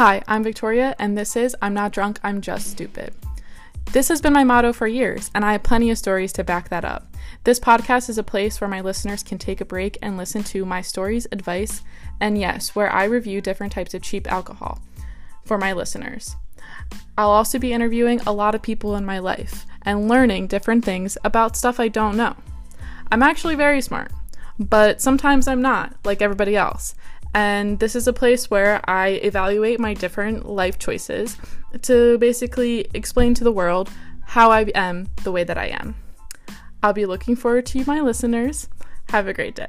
Hi, I'm Victoria, and this is I'm Not Drunk, I'm Just Stupid. This has been my motto for years, and I have plenty of stories to back that up. This podcast is a place where my listeners can take a break and listen to my stories, advice, and yes, where I review different types of cheap alcohol for my listeners. I'll also be interviewing a lot of people in my life and learning different things about stuff I don't know. I'm actually very smart, but sometimes I'm not, like everybody else. And this is a place where I evaluate my different life choices to basically explain to the world how I am the way that I am. I'll be looking forward to you, my listeners. Have a great day.